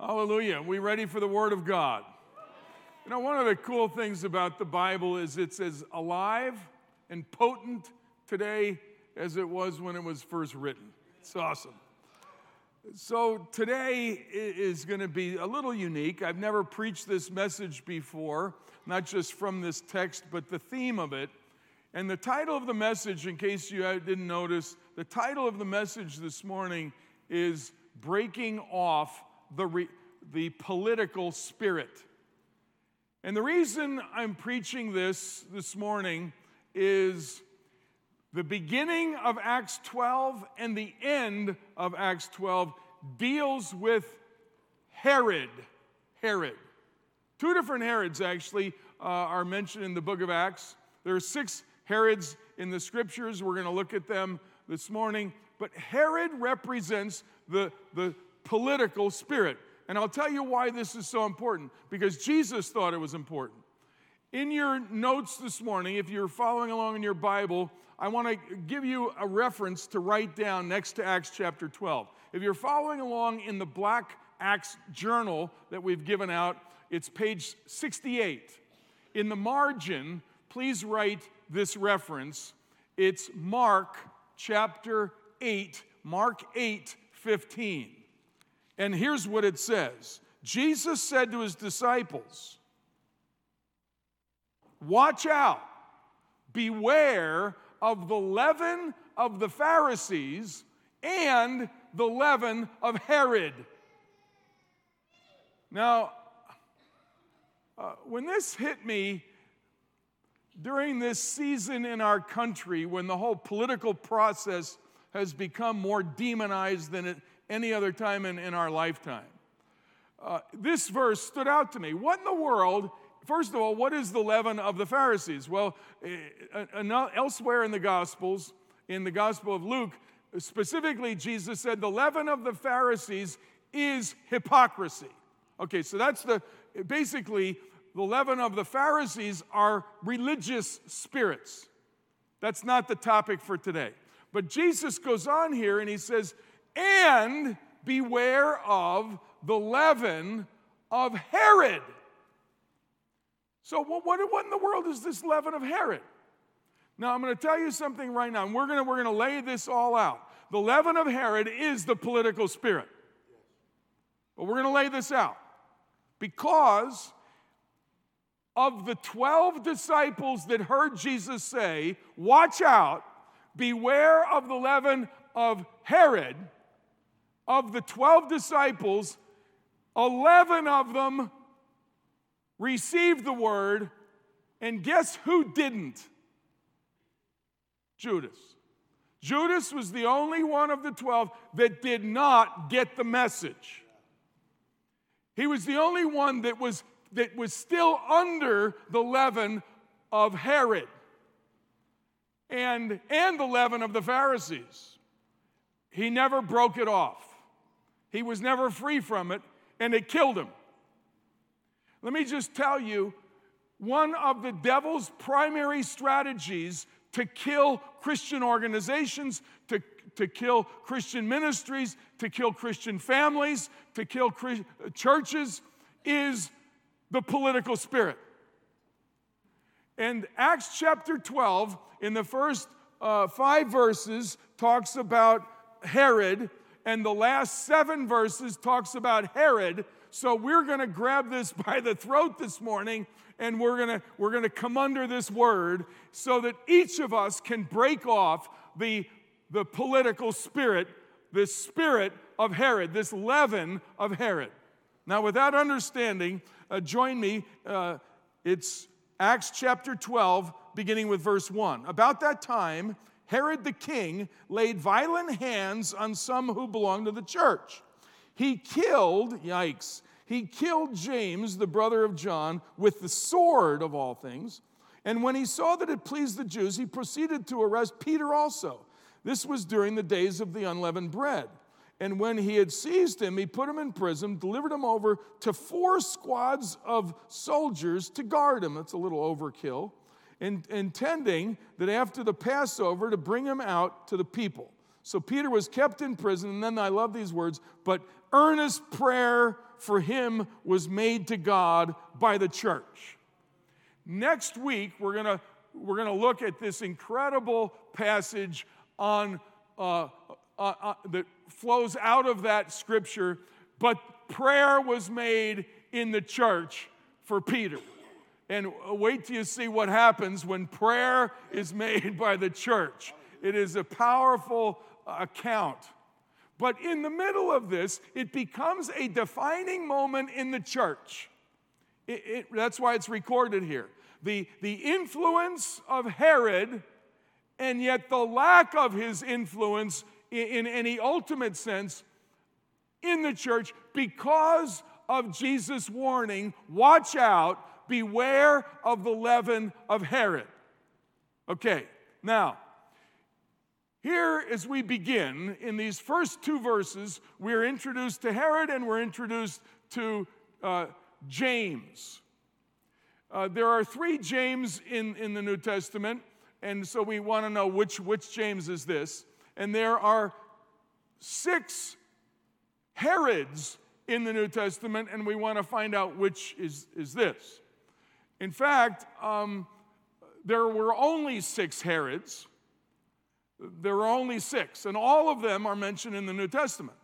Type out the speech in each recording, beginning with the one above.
Hallelujah. We ready for the Word of God? You know, one of the cool things about the Bible is it's as alive and potent today as it was when it was first written. It's awesome. So, today is going to be a little unique. I've never preached this message before, not just from this text, but the theme of it. And the title of the message, in case you didn't notice, the title of the message this morning is Breaking Off the, re, the political spirit. And the reason I'm preaching this this morning is the beginning of Acts 12 and the end of Acts 12 deals with Herod. Herod. Two different Herods actually uh, are mentioned in the book of Acts. There are six Herods in the scriptures. We're going to look at them this morning. But Herod represents the, the political spirit. And I'll tell you why this is so important because Jesus thought it was important. In your notes this morning, if you're following along in your Bible, I want to give you a reference to write down next to Acts chapter 12. If you're following along in the Black Acts journal that we've given out, it's page 68. In the margin, please write this reference. It's Mark chapter 8, Mark 8, 15. And here's what it says Jesus said to his disciples, Watch out, beware of the leaven of the Pharisees and the leaven of Herod. Now, uh, when this hit me during this season in our country, when the whole political process has become more demonized than at any other time in, in our lifetime. Uh, this verse stood out to me. What in the world, first of all, what is the leaven of the Pharisees? Well, uh, uh, elsewhere in the Gospels, in the Gospel of Luke, specifically, Jesus said the leaven of the Pharisees is hypocrisy. Okay, so that's the basically the leaven of the Pharisees are religious spirits. That's not the topic for today. But Jesus goes on here and he says, and beware of the leaven of Herod. So, what, what, in the world is this leaven of Herod? Now, I'm going to tell you something right now, and we're going to, we're going to lay this all out. The leaven of Herod is the political spirit. But we're going to lay this out because of the 12 disciples that heard Jesus say, Watch out, beware of the leaven of Herod, of the 12 disciples, 11 of them received the word, and guess who didn't? Judas. Judas was the only one of the 12 that did not get the message. He was the only one that was, that was still under the leaven of Herod and, and the leaven of the Pharisees. He never broke it off, he was never free from it, and it killed him. Let me just tell you one of the devil's primary strategies to kill Christian organizations, to, to kill Christian ministries, to kill Christian families, to kill churches is the political spirit. And Acts chapter 12, in the first uh, five verses, talks about Herod, and the last seven verses talks about Herod. So we're going to grab this by the throat this morning and we're going to we're going to come under this word so that each of us can break off the the political spirit, the spirit of Herod, this leaven of Herod. Now, with that understanding, uh, join me. Uh, it's Acts chapter 12, beginning with verse 1. About that time, Herod the king laid violent hands on some who belonged to the church. He killed, yikes, he killed James, the brother of John, with the sword of all things. And when he saw that it pleased the Jews, he proceeded to arrest Peter also. This was during the days of the unleavened bread. And when he had seized him, he put him in prison, delivered him over to four squads of soldiers to guard him. That's a little overkill. In, intending that after the Passover to bring him out to the people. So Peter was kept in prison, and then I love these words, but earnest prayer for him was made to God by the church. Next week, we're to we're to look at this incredible passage on uh, uh, uh, that flows out of that scripture. But prayer was made in the church for Peter. And wait till you see what happens when prayer is made by the church. It is a powerful account. But in the middle of this, it becomes a defining moment in the church. It, it, that's why it's recorded here the, the influence of Herod, and yet the lack of his influence in, in any ultimate sense in the church because of Jesus' warning watch out, beware of the leaven of Herod. Okay, now, here as we begin, in these first two verses, we're introduced to Herod and we're introduced to uh, James. Uh, there are three James in, in the New Testament, and so we want to know which, which James is this. And there are six Herods in the New Testament, and we want to find out which is, is this. In fact, um, there were only six Herods. There were only six, and all of them are mentioned in the New Testament.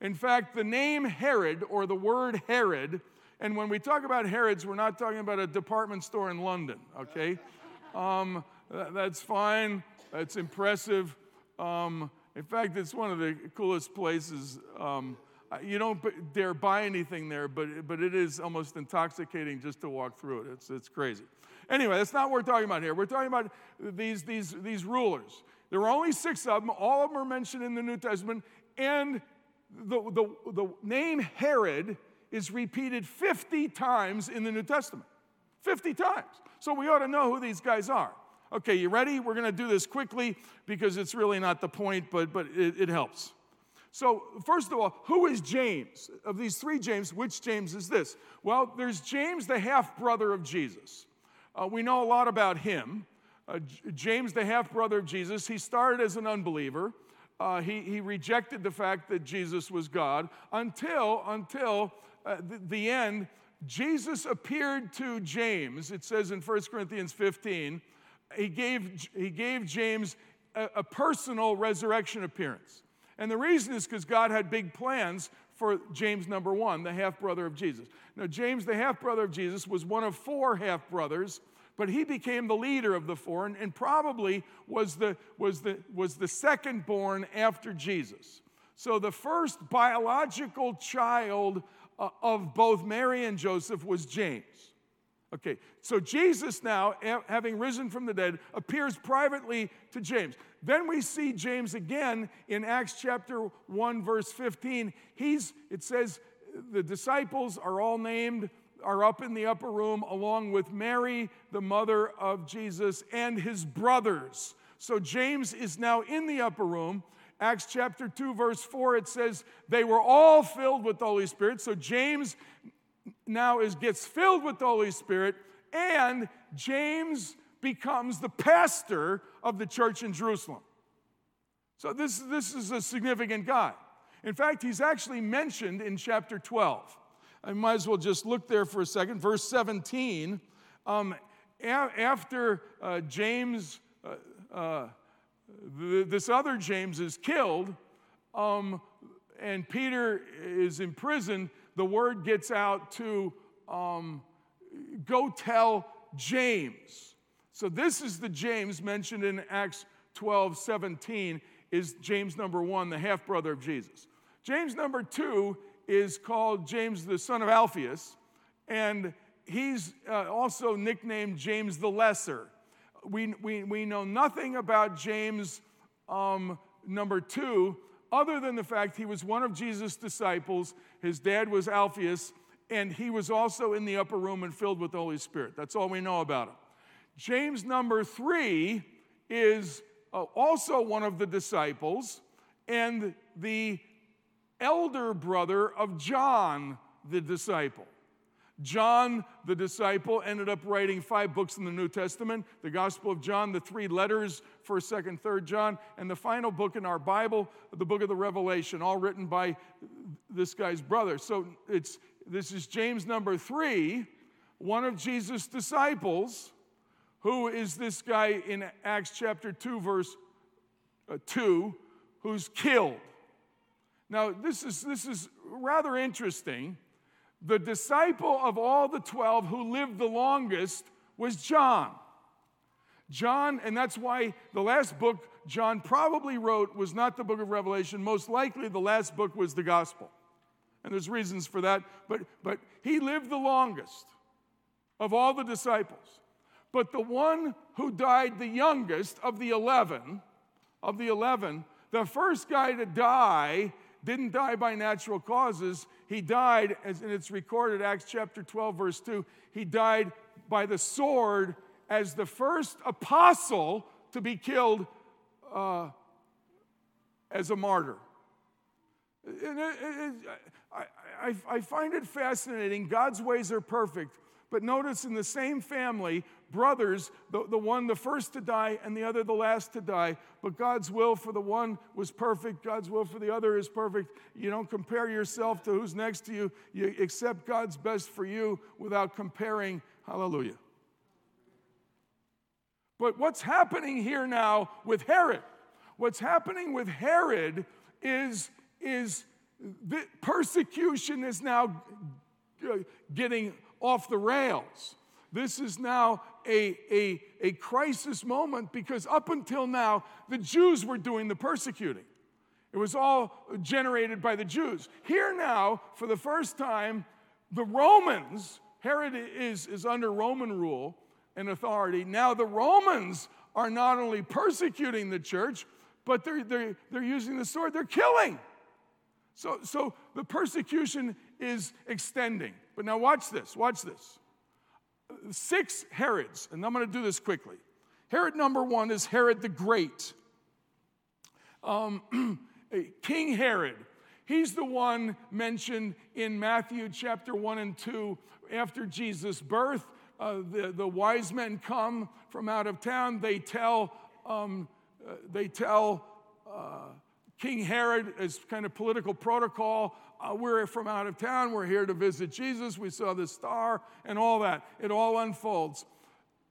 In fact, the name Herod or the word Herod and when we talk about Herod's, we're not talking about a department store in London, okay? Um, that's fine. That's impressive. Um, in fact, it's one of the coolest places. Um, Uh, you don't dare buy anything there, but, but it is almost intoxicating just to walk through it. It's, it's crazy. Anyway, that's not what we're talking about here. We're talking about these, these, these rulers. There were only six of them. All of them are mentioned in the New Testament. And the, the, the name Herod is repeated 50 times in the New Testament. 50 times. So we ought to know who these guys are. Okay, you ready? We're going to do this quickly because it's really not the point, but, but it, it helps. So, first of all, who is James? Of these three James, which James is this? Well, there's James, the half brother of Jesus. Uh, we know a lot about him. Uh, James, the half brother of Jesus, he started as an unbeliever. Uh, he, he rejected the fact that Jesus was God until, until uh, the, the end, Jesus appeared to James. It says in 1 Corinthians 15, he gave, he gave James a, a personal resurrection appearance. And the reason is because God had big plans for James, number one, the half brother of Jesus. Now, James, the half brother of Jesus, was one of four half brothers, but he became the leader of the four and, and probably was the, was, the, was the second born after Jesus. So, the first biological child uh, of both Mary and Joseph was James. Okay, so Jesus now, having risen from the dead, appears privately to James. Then we see James again in Acts chapter 1, verse 15. He's, it says, the disciples are all named, are up in the upper room, along with Mary, the mother of Jesus, and his brothers. So James is now in the upper room. Acts chapter 2, verse 4, it says, they were all filled with the Holy Spirit. So James now is, gets filled with the Holy Spirit, and James becomes the pastor of the church in Jerusalem. So this, this is a significant guy. In fact, he's actually mentioned in chapter 12. I might as well just look there for a second. Verse 17. Um, a- after uh, James uh, uh, this other James is killed, um, and Peter is imprisoned, the word gets out to um, go tell James. So this is the James mentioned in Acts 12 17, is James number one, the half brother of Jesus. James number two is called James the son of Alphaeus, and he's uh, also nicknamed James the Lesser we, we, we know nothing about James um, number two, other than the fact he was one of Jesus' disciples. His dad was Alphaeus, and he was also in the upper room and filled with the Holy Spirit. That's all we know about him. James number three is uh, also one of the disciples and the elder brother of John the disciple. John, the disciple, ended up writing five books in the New Testament the Gospel of John, the three letters, 1st, 2nd, 3rd John, and the final book in our Bible, the book of the Revelation, all written by this guy's brother. So it's, this is James number three, one of Jesus' disciples, who is this guy in Acts chapter 2, verse uh, 2, who's killed. Now, this is, this is rather interesting the disciple of all the 12 who lived the longest was John. John, and that's why the last book John probably wrote was not the book of Revelation. Most likely, the last book was the gospel. And there's reasons for that, but, but he lived the longest of all the disciples. But the one who died the youngest of the 11, of the 11, the first guy to die didn't die by natural causes. He died, as it's recorded, Acts chapter 12, verse 2, he died by the sword as the first apostle to be killed uh, as a martyr. I, I, I find it fascinating. God's ways are perfect. But notice in the same family, brothers, the, the one the first to die and the other the last to die. But God's will for the one was perfect, God's will for the other is perfect. You don't compare yourself to who's next to you, you accept God's best for you without comparing. Hallelujah. But what's happening here now with Herod? What's happening with Herod is, is persecution is now uh, getting off the rails. This is now a, a, a crisis moment because up until now, the Jews were doing the persecuting. It was all generated by the Jews. Here now, for the first time, the Romans, Herod is, is under Roman rule and authority. Now the Romans are not only persecuting the church, but they're, they're, they're using the sword, they're killing. So, so the persecution is extending. But now watch this, watch this. Six Herods, and I'm going to do this quickly. Herod number one is Herod the Great. Um, King Herod, he's the one mentioned in Matthew chapter 1 and 2 after Jesus' birth. Uh, the, the wise men come from out of town. They tell, um, uh, they tell King Herod, as kind of political protocol, uh, we're from out of town, we're here to visit Jesus, we saw the star, and all that. It all unfolds.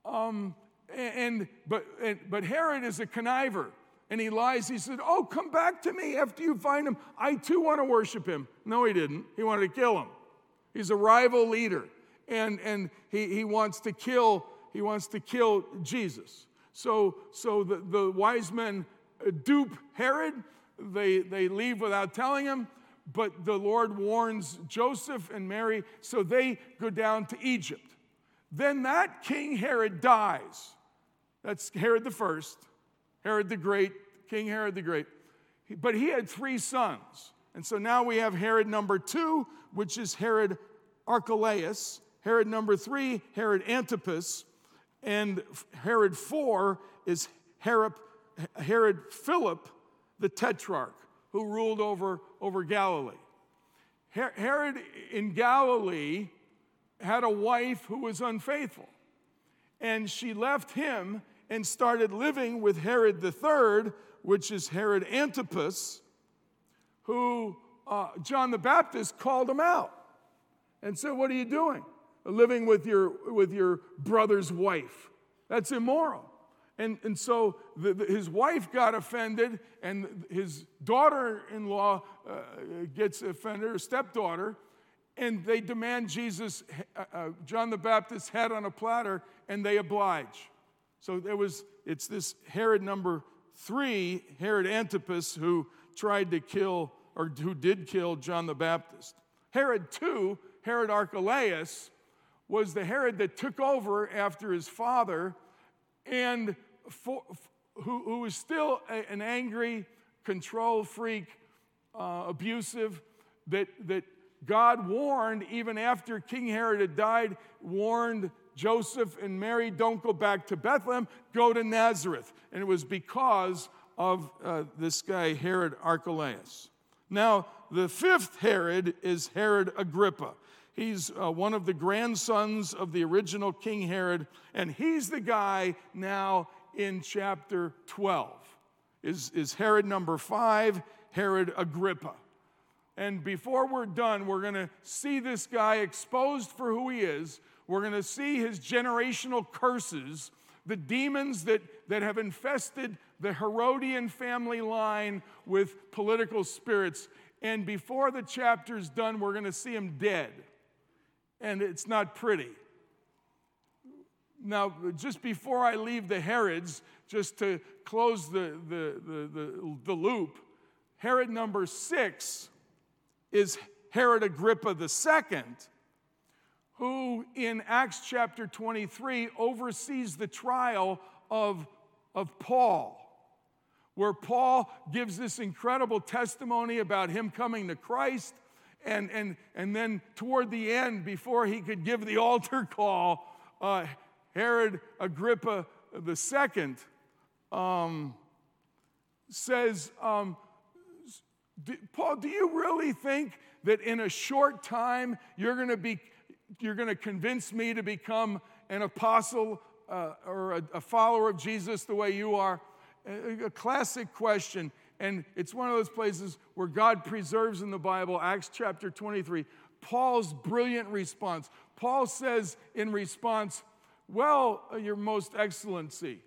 Um, and, but, and, but Herod is a conniver, and he lies. He said, Oh, come back to me after you find him. I too want to worship him. No, he didn't. He wanted to kill him. He's a rival leader, and, and he, he wants to kill he wants to kill Jesus. So, so the, the wise men dupe Herod they, they leave without telling him, but the Lord warns Joseph and Mary, so they go down to Egypt. Then that King Herod dies. That's Herod the first, Herod the Great, King Herod the Great. But he had three sons. And so now we have Herod number two, which is Herod Archelaus. Herod number three, Herod Antipas. And Herod four is Herod, Herod Philip, the tetrarch who ruled over, over Galilee. Herod in Galilee had a wife who was unfaithful, and she left him and started living with Herod III, which is Herod Antipas, who uh, John the Baptist called him out and said, What are you doing? Living with your, with your brother's wife. That's immoral. And, and so the, the, his wife got offended, and his daughter in law uh, gets offended, her stepdaughter, and they demand Jesus, uh, uh, John the Baptist's head on a platter, and they oblige. So there was, it's this Herod number three, Herod Antipas, who tried to kill, or who did kill John the Baptist. Herod two, Herod Archelaus, was the Herod that took over after his father and for, who, who was still a, an angry, control freak, uh, abusive, that, that God warned, even after King Herod had died, warned Joseph and Mary, don't go back to Bethlehem, go to Nazareth. And it was because of uh, this guy, Herod Archelaus. Now, the fifth Herod is Herod Agrippa. He's uh, one of the grandsons of the original King Herod, and he's the guy now in chapter 12. Is, is Herod number five, Herod Agrippa. And before we're done, we're going to see this guy exposed for who he is. We're going to see his generational curses, the demons that, that have infested the Herodian family line with political spirits. And before the chapter's done, we're going to see him dead. And it's not pretty. Now, just before I leave the Herods, just to close the, the, the, the, the loop, Herod number six is Herod Agrippa II, who in Acts chapter 23 oversees the trial of, of Paul, where Paul gives this incredible testimony about him coming to Christ. And, and, and then toward the end, before he could give the altar call, uh, Herod Agrippa II um, says, um, Paul, do you really think that in a short time you're going to be you're going to convince me to become an apostle uh, or a, a, follower of Jesus the way you are? A, a classic question. And it's one of those places where God preserves in the Bible, Acts chapter 23, Paul's brilliant response. Paul says in response, Well, your most excellency,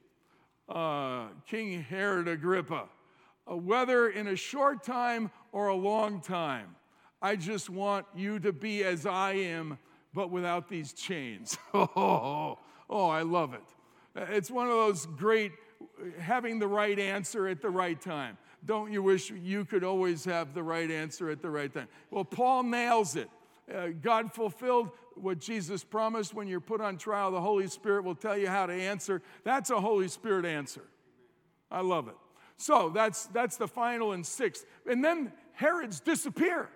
uh, King Herod Agrippa, uh, whether in a short time or a long time. I just want you to be as I am, but without these chains. oh, oh, I love it. It's one of those great having the right answer at the right time. Don't you wish you could always have the right answer at the right time? Well, Paul nails it. Uh, God fulfilled what Jesus promised when you're put on trial. The Holy Spirit will tell you how to answer. That's a Holy Spirit answer. I love it. So that's, that's the final and sixth. And then Herod's disappear.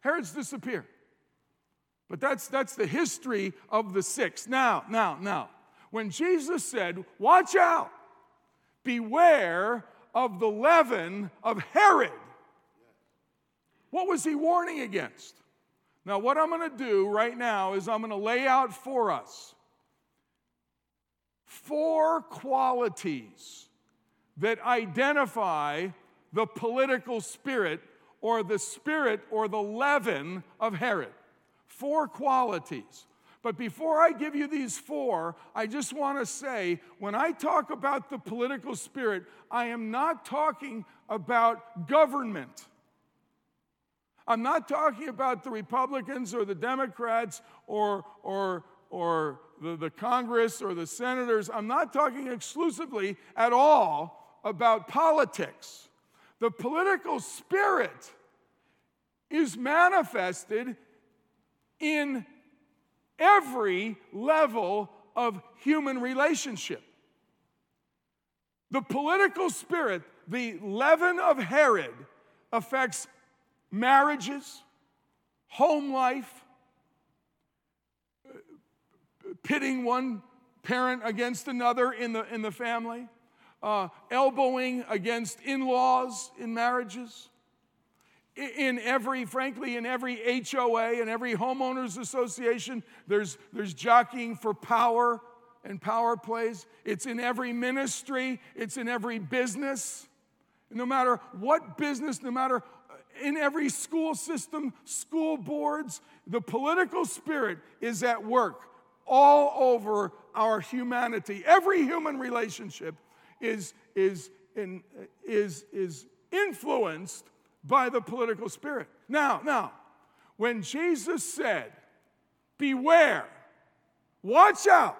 Herod's disappear. But that's, that's the history of the six. Now, now, now, when Jesus said, Watch out, beware of the leaven of Herod, what was he warning against? Now, what I'm going to do right now is I'm going to lay out for us four qualities that identify the political spirit or the spirit or the leaven of Herod. Four qualities. But before I give you these four, I just want to say when I talk about the political spirit, I am not talking about government. I'm not talking about the Republicans or the Democrats or, or, or the, the Congress or the senators. I'm not talking exclusively at all about politics. The political spirit is manifested in every level of human relationship. The political spirit, the leaven of Herod, affects marriages, home life, pitting one parent against another in the, in the family, uh, elbowing against in laws in marriages. In every, frankly, in every HOA and every homeowners association, there's, there's jockeying for power and power plays. It's in every ministry, it's in every business. No matter what business, no matter uh, in every school system, school boards, the political spirit is at work all over our humanity. Every human relationship is, is, in, is, is influenced by the political spirit. Now, now, when Jesus said, Beware, watch out,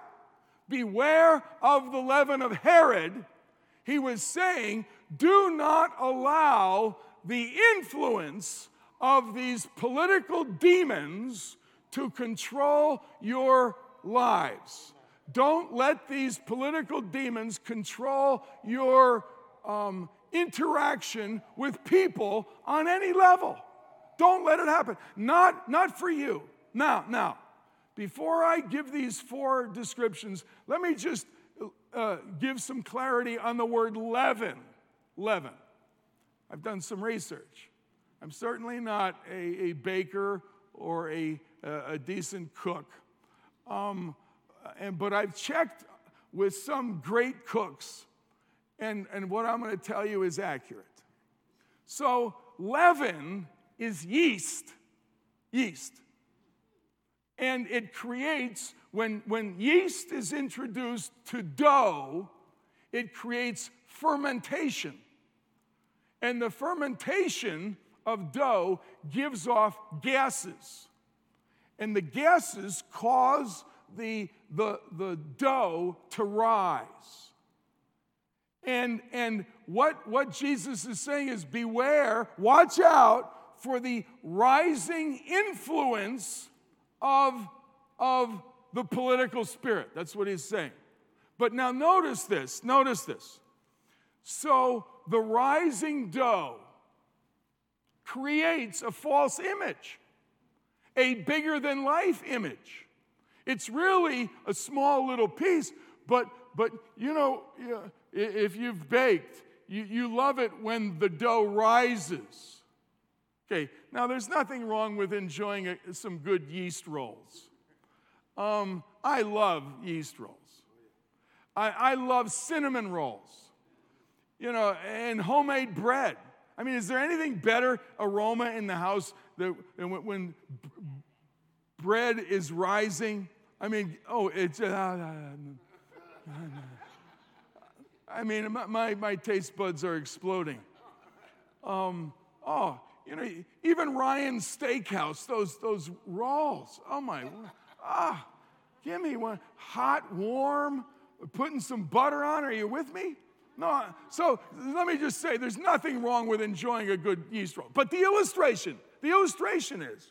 beware of the leaven of Herod, he was saying, Do not allow the influence of these political demons to control your lives. Don't let these political demons control your um, interaction with people on any level. Don't let it happen. Not, not for you. Now, now, before I give these four descriptions, let me just uh, give some clarity on the word leaven. Leaven. I've done some research. I'm certainly not a, a baker or a, a, decent cook. Um, and, but I've checked with some great cooks, and, and what I'm going to tell you is accurate. So, leaven is yeast. Yeast. And it creates, when, when yeast is introduced to dough, it creates fermentation. And the fermentation of dough gives off gases. And the gases cause the, the, the dough to rise. And, and what, what Jesus is saying is beware, watch out for the rising influence of, of the political spirit. That's what he's saying. But now notice this, notice this. So the rising dough creates a false image, a bigger than life image. It's really a small little piece, but, but you know, if you've baked, you, you love it when the dough rises. Okay, now there's nothing wrong with enjoying a, some good yeast rolls. Um, I love yeast rolls. I, I love cinnamon rolls, you know, and homemade bread. I mean, is there anything better aroma in the house that, when, when bread is rising? I mean, oh, it's. Uh, I mean, my, my taste buds are exploding. Um, oh, you know, even Ryan's Steakhouse, those, those rolls. Oh my, ah, give me one. Hot, warm, putting some butter on. Are you with me? No, so let me just say there's nothing wrong with enjoying a good yeast roll. But the illustration, the illustration is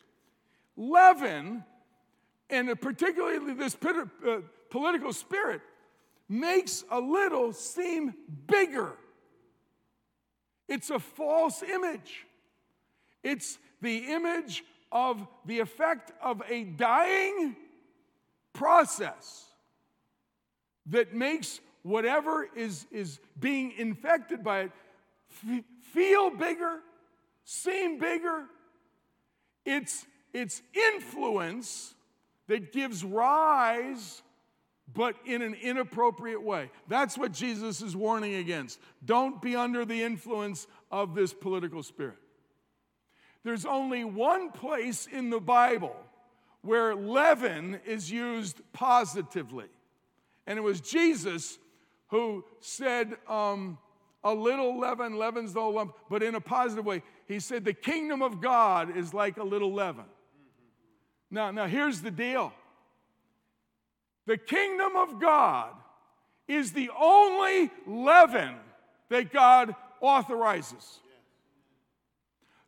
leaven, and particularly this uh, political spirit, makes a little seem bigger. It's a false image. It's the image of the effect of a dying process that makes whatever is, is being infected by it f- feel bigger, seem bigger. It's, it's influence that gives rise, but in an inappropriate way. That's what Jesus is warning against. Don't be under the influence of this political spirit. There's only one place in the Bible where leaven is used positively, and it was Jesus who said, um, a little leaven leavens the whole lump, but in a positive way. He said, the kingdom of God is like a little leaven. Now, now here's the deal. The kingdom of God is the only leaven that God authorizes.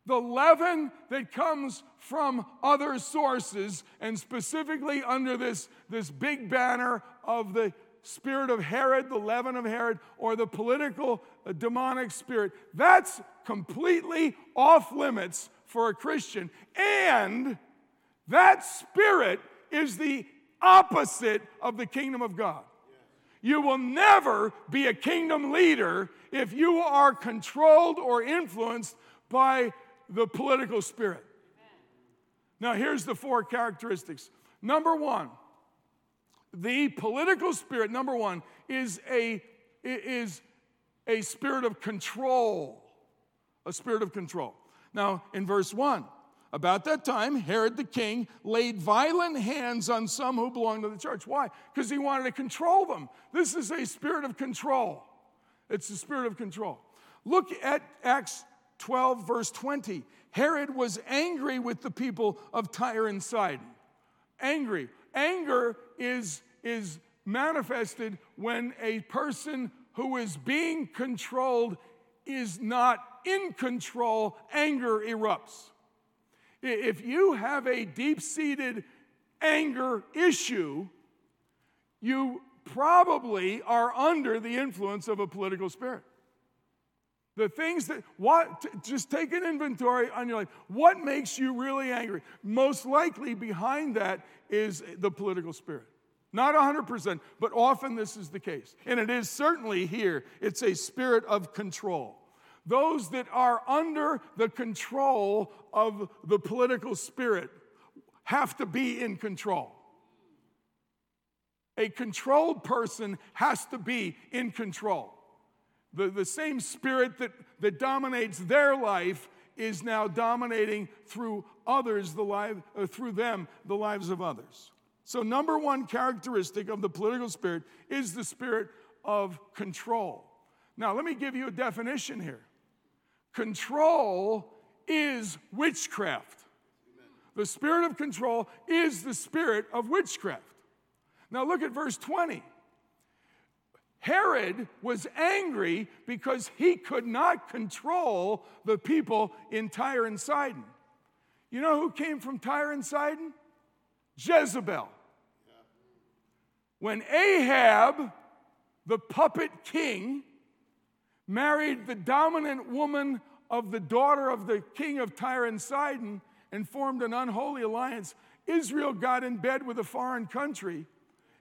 The leaven that comes from other sources, and specifically under this, this big banner of the spirit of Herod, the leaven of Herod, or the political uh, demonic spirit. That's completely off limits for a Christian. And that spirit is the opposite of the kingdom of God. You will never be a kingdom leader if you are controlled or influenced by the political spirit. Now, here's the four characteristics. Number one, the political spirit, number one, is a, is a spirit of control. A spirit of control. Now, in verse 1, about that time, Herod the king laid violent hands on some who belonged to the church. Why? Because he wanted to control them. This is a spirit of control. It's a spirit of control. Look at Acts 12, verse 20. Herod was angry with the people of Tyre and Sidon. Angry. Anger is, is manifested when a person who is being controlled is not in control, anger erupts. If you have a deep seated anger issue, you probably are under the influence of a political spirit. The things that, what, just take an inventory on your life. What makes you really angry? Most likely behind that is the political spirit. Not 100%, but often this is the case. And it is certainly here, it's a spirit of control. Those that are under the control of the political spirit have to be in control. A controlled person has to be in control. The, the same spirit that, that dominates their life is now dominating through others, the life, uh, through them, the lives of others. So, number one characteristic of the political spirit is the spirit of control. Now, let me give you a definition here control is witchcraft. The spirit of control is the spirit of witchcraft. Now, look at verse 20. Herod was angry because he could not control the people in Tyre and Sidon. You know who came from Tyre and Sidon? Jezebel. When Ahab, the puppet king, married the dominant woman of the daughter of the king of Tyre and Sidon and formed an unholy alliance, Israel got in bed with a foreign country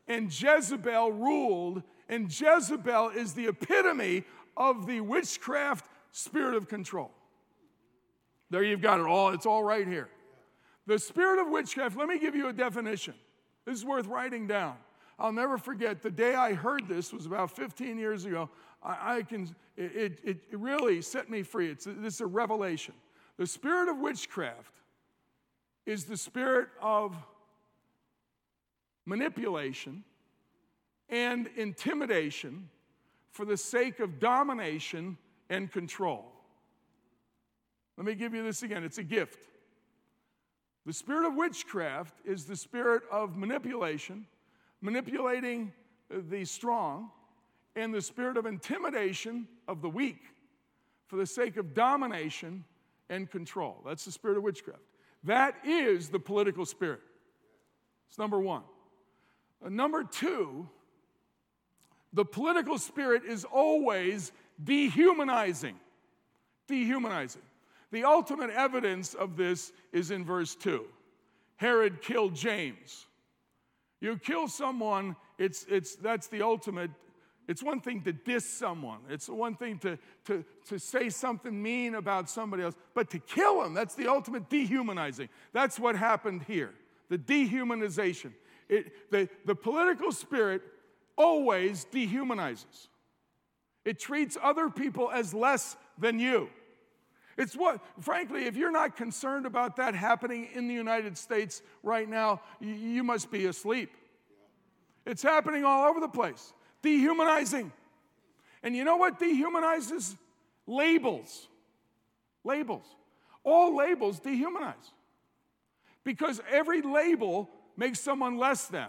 and Jezebel ruled and Jezebel is the epitome of the witchcraft spirit of control. There you've got it all. It's all right here. The spirit of witchcraft, let me give you a definition. This is worth writing down. I'll never forget the day I heard this was about 15 years ago. I, I can, it, it, it, really set me free. It's this is a revelation. The spirit of witchcraft is the spirit of manipulation and intimidation for the sake of domination and control. Let me give you this again it's a gift. The spirit of witchcraft is the spirit of manipulation, manipulating the strong, and the spirit of intimidation of the weak for the sake of domination and control. That's the spirit of witchcraft. That is the political spirit. It's number one. Uh, number two, the political spirit is always dehumanizing. Dehumanizing. The ultimate evidence of this is in verse 2. Herod killed James. You kill someone, it's, it's, that's the ultimate. It's one thing to diss someone, it's one thing to, to, to say something mean about somebody else, but to kill them, that's the ultimate dehumanizing. That's what happened here the dehumanization. It, the, the political spirit always dehumanizes. It treats other people as less than you. It's what, frankly, if you're not concerned about that happening in the United States right now, you must be asleep. It's happening all over the place. Dehumanizing. And you know what dehumanizes? Labels. Labels. All labels dehumanize. Because every label makes someone less than.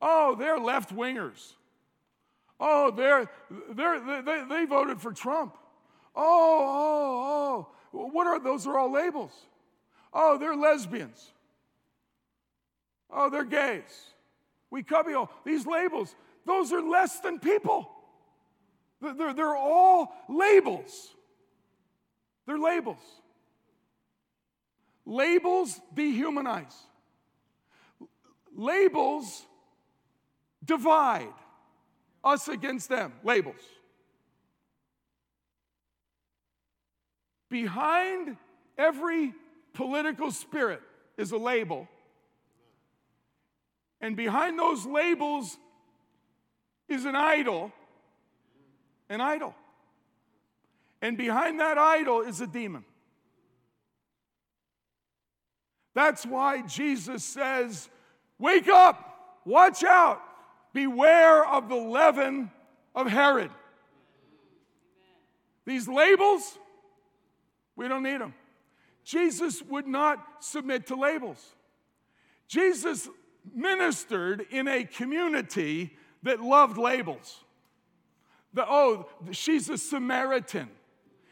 Oh, they're left wingers. Oh, they're, they're, they, they voted for Trump. Oh, oh, oh. What are those? Are all labels. Oh, they're lesbians. Oh, they're gays. We cubby all these labels. Those are less than people. They're, they're all labels. They're labels. Labels dehumanize. Labels divide us against them. Labels. Behind every political spirit is a label. And behind those labels is an idol. An idol. And behind that idol is a demon. That's why Jesus says, Wake up, watch out, beware of the leaven of Herod. These labels, we don't need them. Jesus would not submit to labels. Jesus ministered in a community that loved labels. The, oh, she's a Samaritan.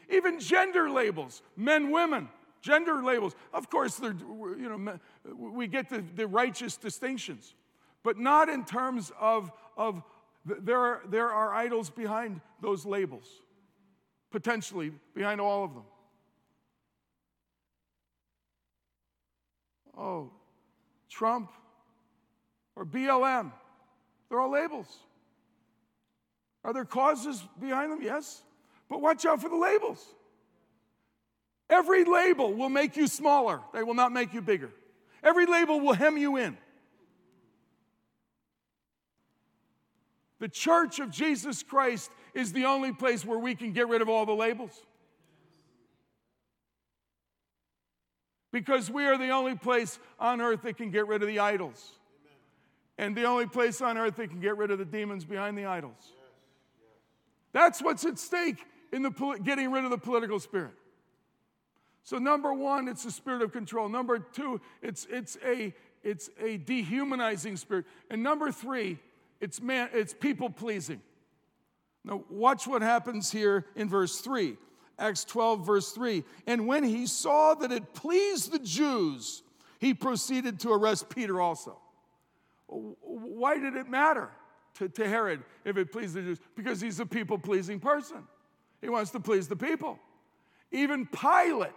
Even gender labels, men, women, gender labels. Of course, they're, you know, we get the, the righteous distinctions, but not in terms of, of there, are, there are idols behind those labels, potentially behind all of them. Oh, Trump or BLM, they're all labels. Are there causes behind them? Yes. But watch out for the labels. Every label will make you smaller, they will not make you bigger. Every label will hem you in. The church of Jesus Christ is the only place where we can get rid of all the labels. Because we are the only place on earth that can get rid of the idols. And the only place on earth that can get rid of the demons behind the idols. That's what's at stake in the getting rid of the political spirit. So number one, it's the spirit of control. Number two, it's, it's, a, it's a dehumanizing spirit. And number three, it's, man, it's people pleasing. Now, watch what happens here in verse 3. Acts 12, verse 3. And when he saw that it pleased the Jews, he proceeded to arrest Peter also. Why did it matter to, to Herod if it pleased the Jews? Because he's a people pleasing person. He wants to please the people. Even Pilate,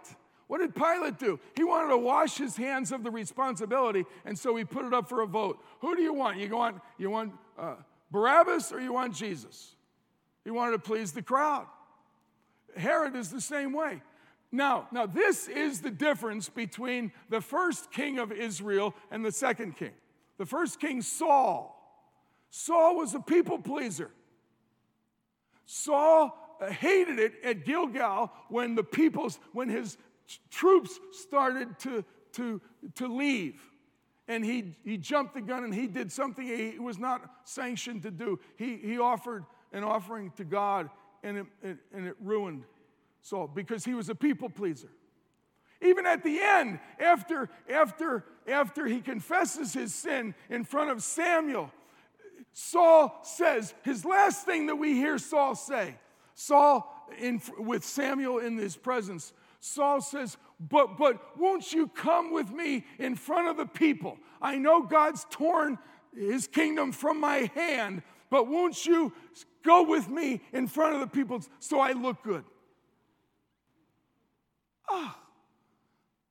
what did Pilate do? He wanted to wash his hands of the responsibility, and so he put it up for a vote. Who do you want? You want, you want uh, Barabbas or you want Jesus? He wanted to please the crowd. Herod is the same way. Now, now this is the difference between the first king of Israel and the second king. The first king, Saul. Saul was a people pleaser. Saul hated it at Gilgal when the people's, when his troops started to, to, to leave. And he, he jumped the gun and he did something he was not sanctioned to do. He, he offered an offering to God and it, it, and it ruined Saul because he was a people pleaser. Even at the end, after, after, after he confesses his sin in front of Samuel, Saul says, his last thing that we hear Saul say, Saul, in, with Samuel in his presence, Saul says, but, but won't you come with me in front of the people? I know God's torn his kingdom from my hand, but won't you go with me in front of the people so I look good? Ah.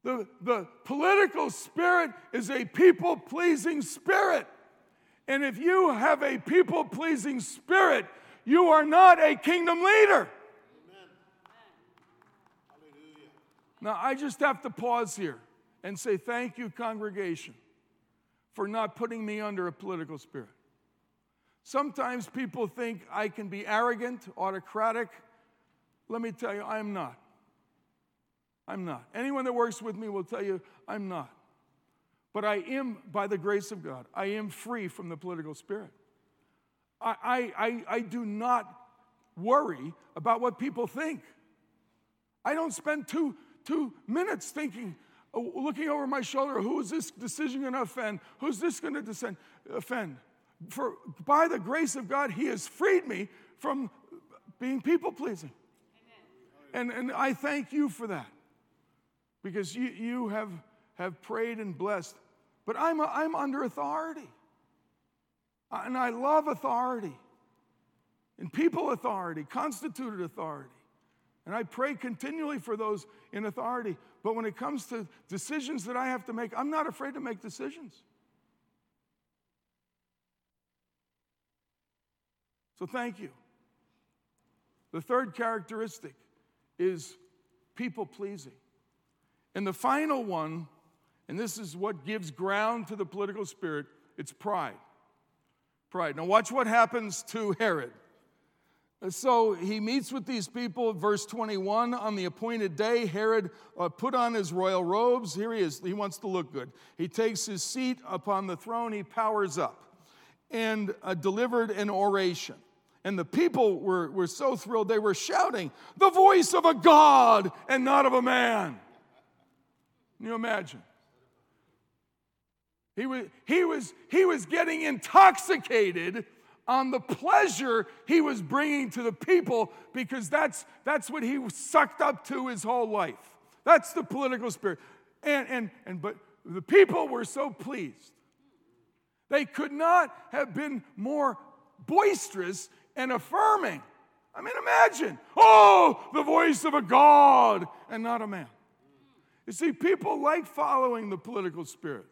The, the political spirit is a people pleasing spirit. And if you have a people pleasing spirit, you are not a kingdom leader. Now, I just have to pause here and say thank you, congregation, for not putting me under a political spirit. Sometimes people think I can be arrogant, autocratic. Let me tell you, I am not. I'm not. Anyone that works with me will tell you I'm not. But I am, by the grace of God, I am free from the political spirit. I, I, I, do not worry about what people think. I don't spend two, two minutes thinking, uh, looking over my shoulder, who is this decision going to offend? Who's this going to offend? For by the grace of God, He has freed me from being people pleasing. And, and I thank you for that because you, you have, have prayed and blessed. But I'm, a, I'm under authority. And I love authority and people authority, constituted authority. And I pray continually for those in authority. But when it comes to decisions that I have to make, I'm not afraid to make decisions. So thank you. The third characteristic is people pleasing. And the final one, and this is what gives ground to the political spirit, it's pride. Pride. Now, watch what happens to Herod. So he meets with these people, verse 21. On the appointed day, Herod uh, put on his royal robes. Here he is. He wants to look good. He takes his seat upon the throne. He powers up and uh, delivered an oration. And the people were, were so thrilled, they were shouting, The voice of a God and not of a man. Can you imagine? He was, he was, he was getting intoxicated on the pleasure he was bringing to the people because that's, that's what he sucked up to his whole life. That's the political spirit. And, and, and, but the people were so pleased. They could not have been more boisterous and affirming. I mean, imagine, oh, the voice of a God and not a man. You see, people like following the political spirit.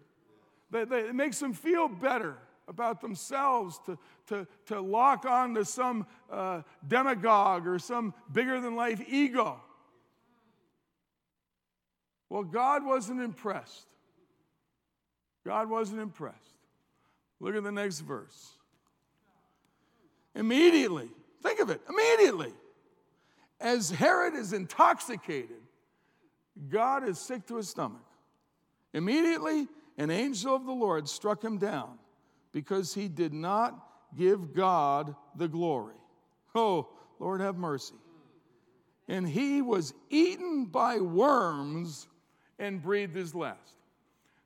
They, they, it makes them feel better. about themselves, to, to, to lock on to some uh, demagogue or some bigger than life ego. Well, God wasn't impressed. God wasn't impressed. Look at the next verse. Immediately, think of it, immediately, as Herod is intoxicated, God is sick to his stomach. Immediately, an angel of the Lord struck him down because he did not give God the glory. Oh, Lord, have mercy. And he was eaten by worms and breathed his last.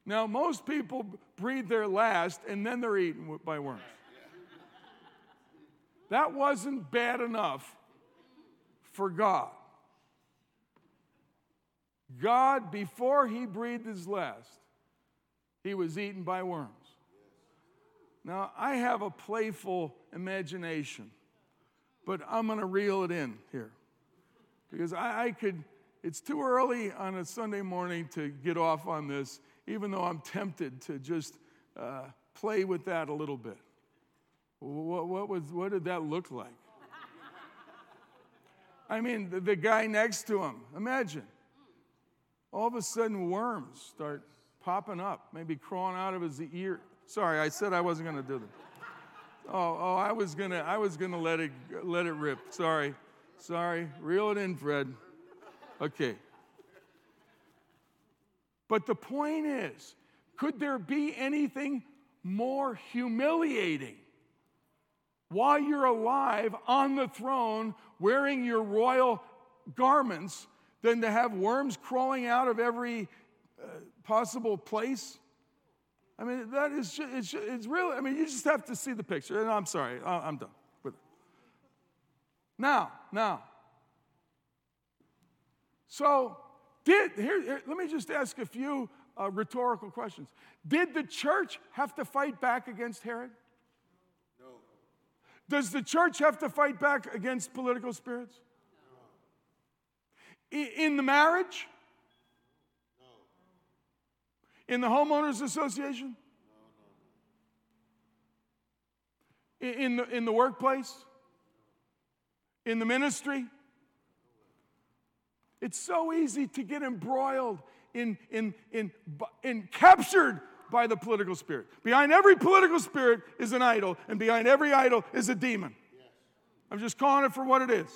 Now, most people breathe their last and then they're eaten by worms. That wasn't bad enough for God. God, before he breathed his last, he was eaten by worms. Now, I have a playful imagination, but I'm going to reel it in here because I, I, could, it's too early on a Sunday morning to get off on this, even though I'm tempted to just uh, play with that a little bit. What, what, was, what did that look like? I mean, the, the guy next to him, imagine. All of a sudden, worms start popping up, maybe crawling out of his ear. Sorry, I said I wasn't going to do that. Oh, oh, I was gonna, I was gonna let it, let it rip. Sorry, sorry. Reel it in, Fred. Okay. But the point is, could there be anything more humiliating while you're alive on the throne wearing your royal garments than to have worms crawling out of every uh, possible place? I mean, that is, it's, it's really, I mean, you just have to see the picture. And I'm sorry, I'm done with it. Now, now. So, did, here, here let me just ask a few uh, rhetorical questions. Did the church have to fight back against Herod? No. Does the church have to fight back against political spirits? In the marriage? In the homeowners association? In the, in the workplace? In the ministry? It's so easy to get embroiled in, in, in, in captured by the political spirit. Behind every political spirit is an idol, and behind every idol is a demon. I'm just calling it for what it is.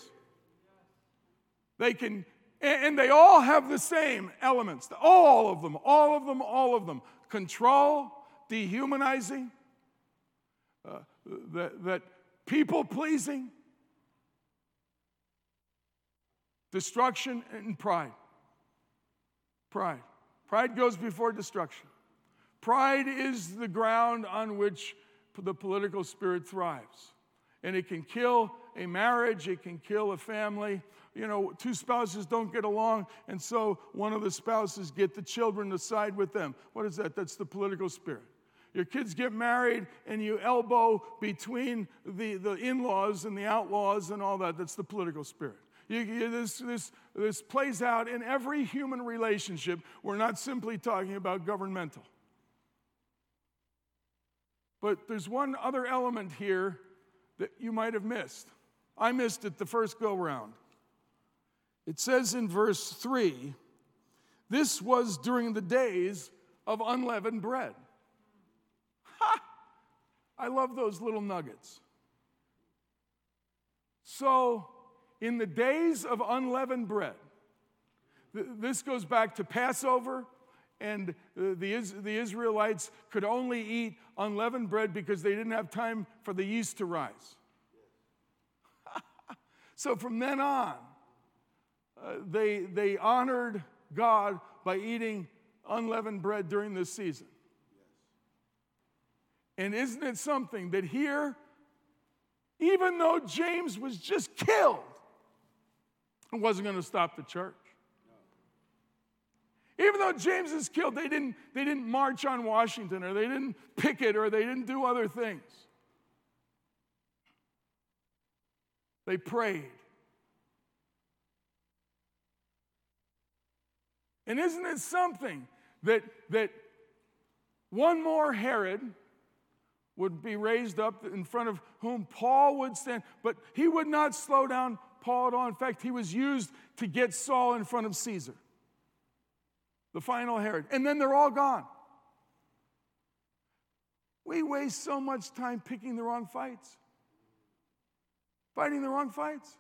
They can and they all have the same elements. All of them, all of them, all of them. Control, dehumanizing, uh, that, that people pleasing, destruction, and pride. Pride. Pride goes before destruction. Pride is the ground on which the political spirit thrives. And it can kill a marriage, it can kill a family, you know, two spouses don't get along, and so one of the spouses get the children to side with them. What is that? That's the political spirit. Your kids get married and you elbow between the, the in laws and the outlaws and all that. That's the political spirit. You, you, this, this, this plays out in every human relationship. We're not simply talking about governmental. But there's one other element here that you might have missed. I missed it the first go round. It says in verse 3 this was during the days of unleavened bread. Ha! I love those little nuggets. So, in the days of unleavened bread, this goes back to Passover, and uh, the, the Israelites could only eat unleavened bread because they didn't have time for the yeast to rise. So, from then on, uh, they, they honored God by eating unleavened bread during this season. And isn't it something that here, even though James was just killed, it wasn't going to stop the church. Even though James is killed, they didn't, they didn't march on Washington or they didn't picket or they didn't do other things. They prayed. And isn't it something that, that one more Herod would be raised up in front of whom Paul would stand, but he would not slow down Paul at all. In fact, he was used to get Saul in front of Caesar, the final Herod. And then they're all gone. We waste so much time picking the wrong fights, fighting the wrong fights.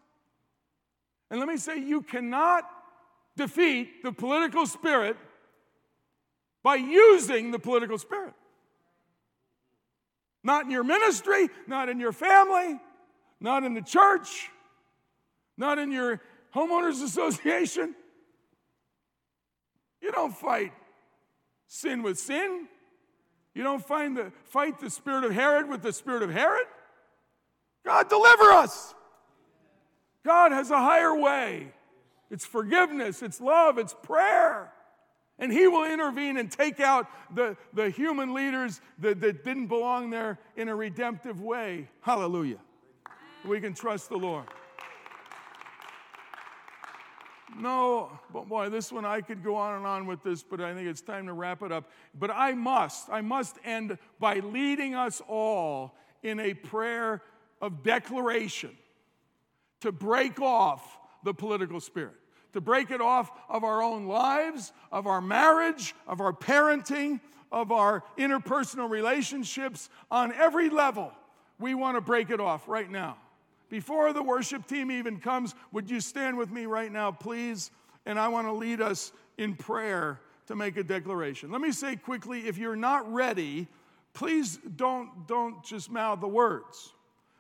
And let me say, you cannot defeat the political spirit by using the political spirit. Not in your ministry, not in your family, not in the church, not in your homeowners association. You don't fight sin with sin. You don't find the, fight the spirit of Herod with the spirit of Herod. God, deliver us. God has a higher way. It's forgiveness, it's love, it's prayer. And he will intervene and take out the, the human leaders that, that didn't belong there in a redemptive way. Hallelujah. We can trust the Lord. No, but boy, this one I could go on and on with this, but I think it's time to wrap it up. But I must, I must end by leading us all in a prayer of declaration to break off the political spirit to break it off of our own lives, of our marriage, of our parenting, of our interpersonal relationships on every level. We want to break it off right now. Before the worship team even comes, would you stand with me right now, please? And I want to lead us in prayer to make a declaration. Let me say quickly if you're not ready, please don't, don't just mouth the words.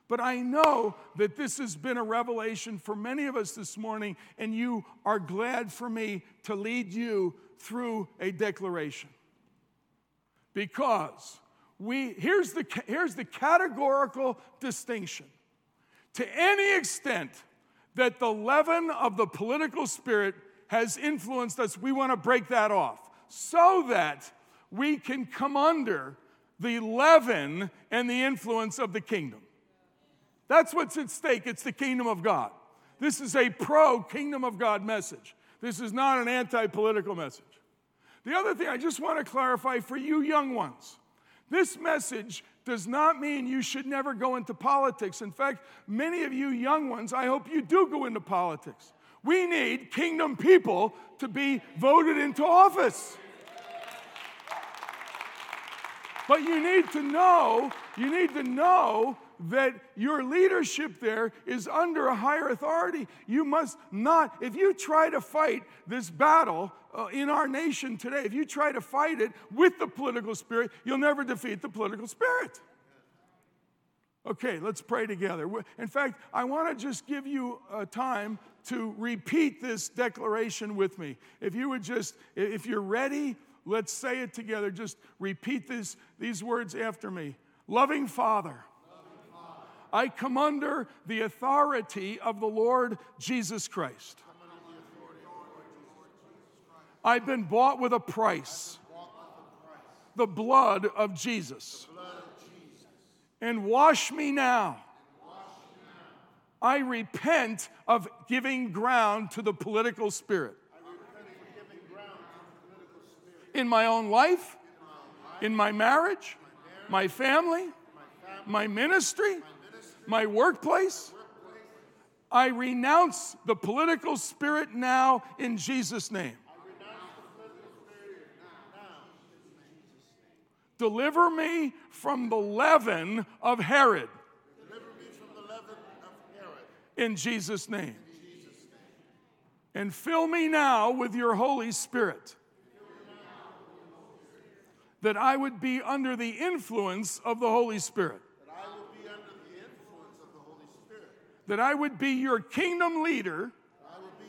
But I know that this has been a revelation for many of us this morning, and you are glad for me to lead you through a declaration. Because we, here's, the, here's the categorical distinction. To any extent that the leaven of the political spirit has influenced us, we want to break that off so that we can come under the leaven and the influence of the kingdom. That's what's at stake. It's the kingdom of God. This is a pro kingdom of God message. This is not an anti political message. The other thing I just want to clarify for you young ones this message does not mean you should never go into politics. In fact, many of you young ones, I hope you do go into politics. We need kingdom people to be voted into office. But you need to know, you need to know that your leadership there is under a higher authority. You must not, if you try to fight this battle uh, in our nation today, if you try to fight it with the political spirit, you'll never defeat the political spirit. Okay, let's pray together. In fact, I want to just give you a time to repeat this declaration with me. If you would just, if you're ready, let's say it together. Just repeat this, these words after me. Loving Father, I come under the authority of the Lord Jesus Christ. I've been bought with a price the blood of Jesus. And wash me now. I repent of giving ground to the political spirit. In my own life, in my marriage, my family, my ministry, my workplace. I renounce the political spirit now in Jesus' name. Deliver me from the leaven of Herod. In Jesus' name. And fill me now with your Holy Spirit. That I would be under the influence of the Holy Spirit. That I would be your kingdom leader,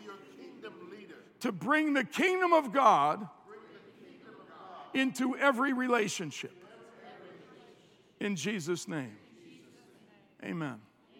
your kingdom leader to bring the kingdom of God, kingdom of God into every relationship. In Jesus' name. Amen.